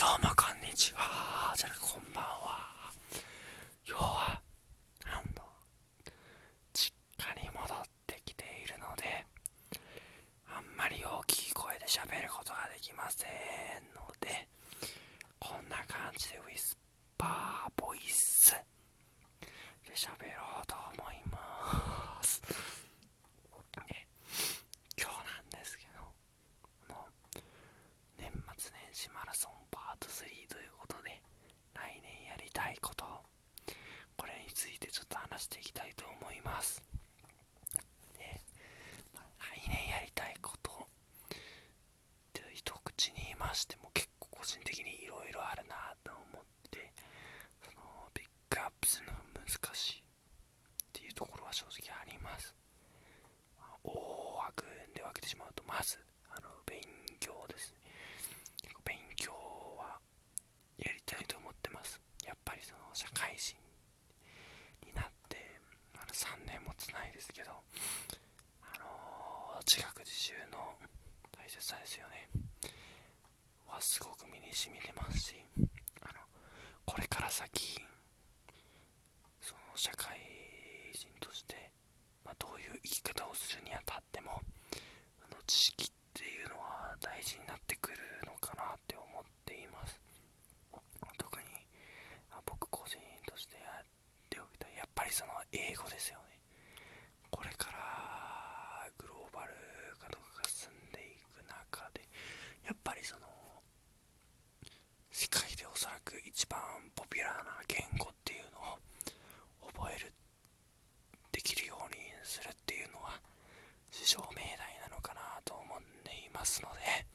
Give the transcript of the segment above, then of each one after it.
どうもこんにちは。じゃあこんばんは。今日はあの実家に戻ってきているのであんまり大きい声で喋ることができませんのでこんな感じでウィスパーボイスで喋ろうと思いますで今日なんですけどもう年末年始マラソンパート3ということで来年やりたいことこれについてちょっと話していきたいと思いますで、まあ来年やりたいことって一口に言いましても結構個人的にいろいろあるなと思ってそのピックアップするのが難しいっていうところは正直ありますまあ大枠で分けてしまうとまずあの勉強ですね結構勉強はやりたいと思ってますやっぱりその社会人になってまだ3年もつないですけどあのー自学自習の大切さですよね。はすごく身に染みてますしあのこれから先その社会人として、まあ、どういう生き方をするにあたってもあの知識っていうのは大事になってくるのかなって思っています特にあ僕個人としてやっておきたいやっぱりその英語ですよねこれからグローバル化とかが進んでいく中でやっぱりその世界でおそらく一番ポピュラーな言語っていうのを覚えるできるようにするっていうのは至上命題なのかなと思っていますので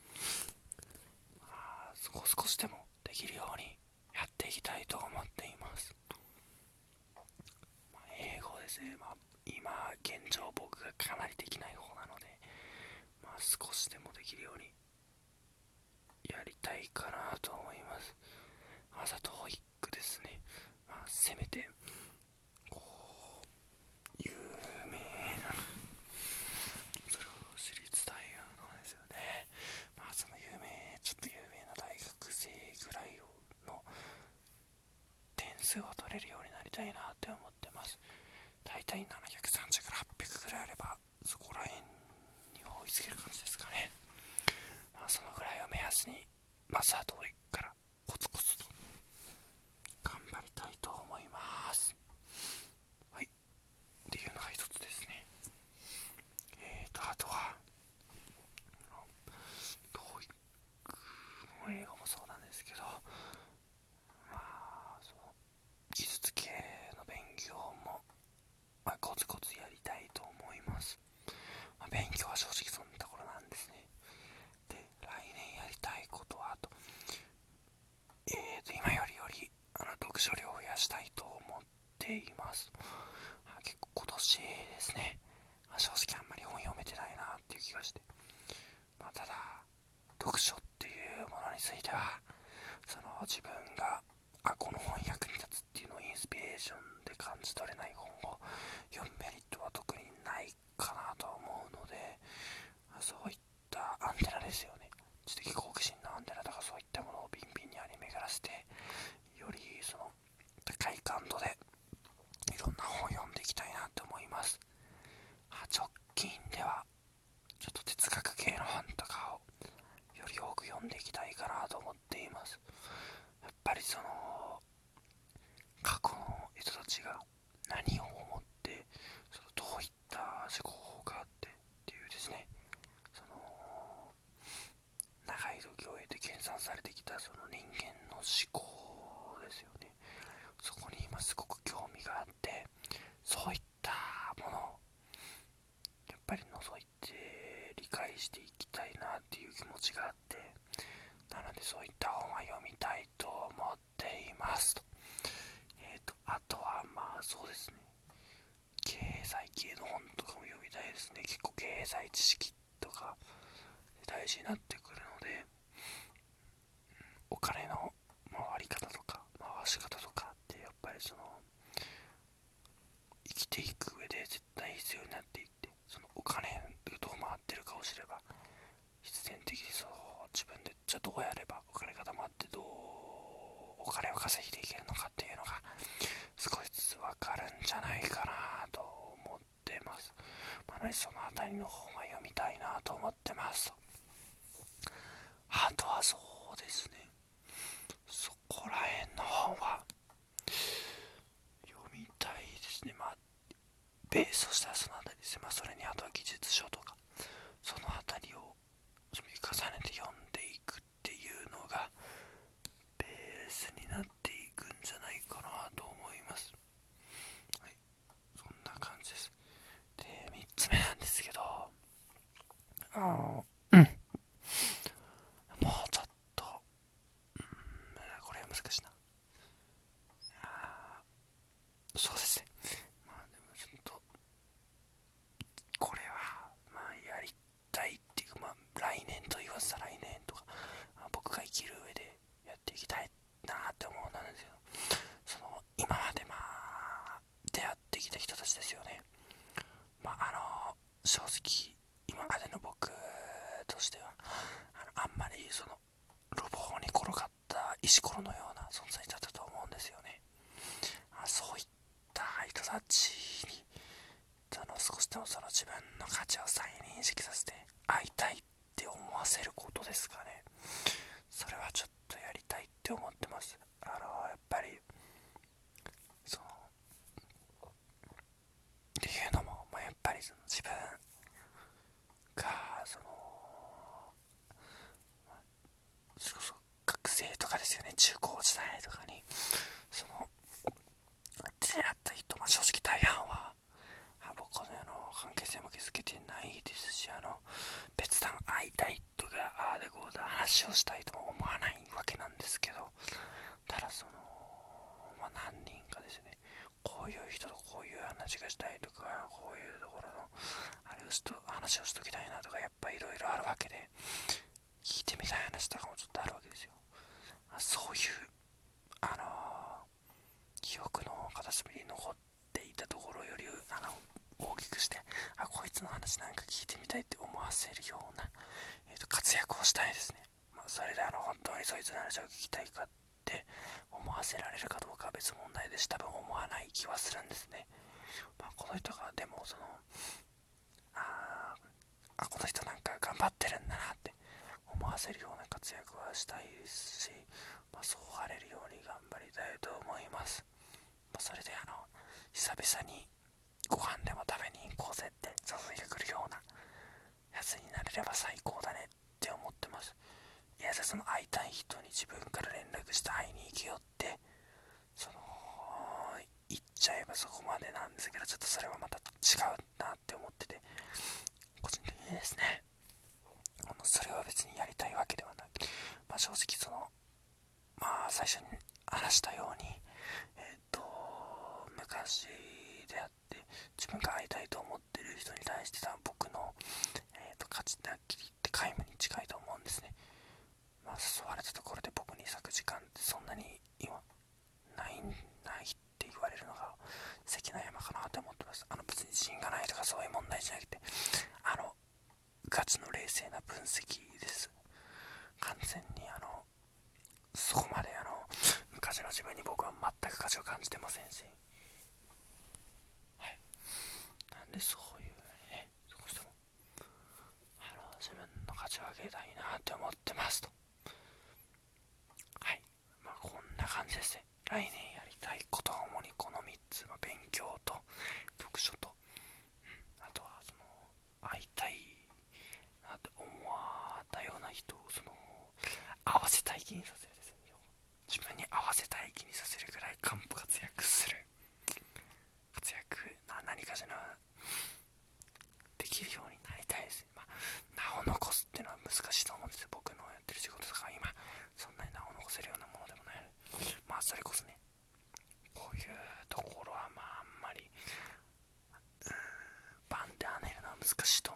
まあ少しでもできるようにやっていきたいと思っています、まあ英語ですね、まあ、今現状僕がかなりできない方なのでまあ少しでもできるようにやりたいかなと思います。朝とイックですね、まあ、せめてこう有名なそれを私立大学のですよねまあその有名ちょっと有名な大学生ぐらいの点数を取れるようになりたいなって思ってます大体730から800ぐらいあればそこら辺に追いつける感じですかねまあそのぐらいを目安にまずは遠いからコツコツと頑張りたいと思いますはいっていうのが一つですねえーとあとは教育も英語もそうなんですけどまあその技術系の勉強も、まあ、コツコツやりたいと思います、まあ勉強は正直そんなところなんですねで来年やりたいことはあとえーと今よりよりあの読書量を増やしたいと思っています。結構今年ですね。正直あんまり本読めてないなっていう気がして。まあただ読書っていうものについてはその自分があこの本役に立つっていうのをインスピレーションで感じ取れない本を読むメリットは特にないかなと思うのであそういったアンテナですよね知的好奇心のアンテナとかそういったものをビンビンに張り巡らせてよりその高い感度でいろんな本を読んでいきたいなと思いますあ直近ではちょっと哲学系の本とかをより多く読んでいきたいかなと思っていますやっぱりその過去の人たちが何を思ってそのどういった思考があってっていうですね。その長い時を経て計算されてきたその人間の思考ですよねそこに今すごく興味があってそういったものをやっぱり覗いて理解していきたいなっていう気持ちがあってなのでそういった本は読みたいと思っていますとえっ、とあとはまあそうですね経済系の本とかも読みたいですね結構経済知識とか大事になってくるのでお金の回り方とか回し方とかってやっぱりその生きていく上で絶対必要になっていってそのお金がどう回ってるかを知れば必然的にそう自分でじゃあどうやればお金が貯まってどうお金を稼ぎでいけるのかっていうのが少しずつ分かるんじゃないかなと思ってます。まあ、辺りの方が読みたいなと思ってますあとはそうですねそこら辺の本は読みたいですねまあベースとしたらその辺りですねまあそれにあとは技術書とかその辺りを積み重ねて読んでいくっていうのがベースになっていくんじゃないかなと思いますはいそんな感じですで3つ目なんですけどあのうんもうちょっと、うん、これは難しいなあそうですねまあでもちょっとこれはまあやりたいっていうかまあ来年と言わずた来年とか、僕が生きる上でやっていきたいなって思うなんですけどその今までまあ出会ってきた人たちですよね。まああの正直今までの僕としてはあのあんまりその路傍に転がった石ころのような存在だったと思うんですよね。あそういった人たちにその少しでもその自分の価値を再認識させて会いたいせることですかね。それはちょっとやりたいって思ってます。あのやっぱりそのっていうのも、まあ、やっぱりその自分がその、まあ、そそ学生とかですよね。中高時代とかにその出会った人、まあ、正直大半はあ僕のあの関係性も築けてないですしあの別段会いたいとかああでこうだ話をしたいとも思わないわけなんですけどただその、まあ、何人かですね。こういう人とこういう話がしたいとかこういうところのあれをしと話をしときたいなとかやっぱいろいろあるわけで聞いてみたい話とかもちょっとあるわけですよ。まあ、そうあの記憶の片隅に残っていたところよりあの大きくしてあこいつの話なんか聞いてみたいって思わせるような、えーと、活躍をしたいですね、まあ、それであの本当にそいつの話を聞きたいかって思わせられるかどうかは別問題でし多分思わない気はするんですね、まあ、この人がでもそのああこの人なんか頑張ってるんだなって思わせるような活躍はしたいですし、まあ、そうあれるように頑張りたいと思います、まあ、それであの久々にご飯でも食べに行こうぜって誘いが来るようなやつになれれば最高だねって思ってますいやその会いたい人に自分から連絡して会いに行けよってその言っちゃえばそこまでなんですけどちょっとそれはまた違うなって思ってて個人的にですねあのそれは別にやりたいわけではなく、まあ、正直そのまあ最初に話したようにえっ、と昔であって自分が会いたいと思ってる人に対してさ僕の、えーと、価値だっきりって皆無に近いと思うんですね。まあ誘われたところで僕に咲く時間ってそんなに今ないないって言われるのが関の山かなって思ってます。あの別に自信がないとかそういう問題じゃなくてあのガチの冷静な分析です。完全にあのそこまであの昔の自分に僕は全く価値を感じてませんし。はい。なんでそういうね少しでもあの自分の価値を上げたいなって思ってますと。はい。まあこんな感じですね。来年。にさせる自分に合わせたい気にさせるぐらい活躍する。活躍な何かしらできるようになりたいです。まあ、名を残すっていうのは難しいと思うんですよ。僕のやってる仕事とか今そんなに名を残せるようなものでもない。まあそれこそねこういうところはまああんまりうんバンって跳ねるのは難しいと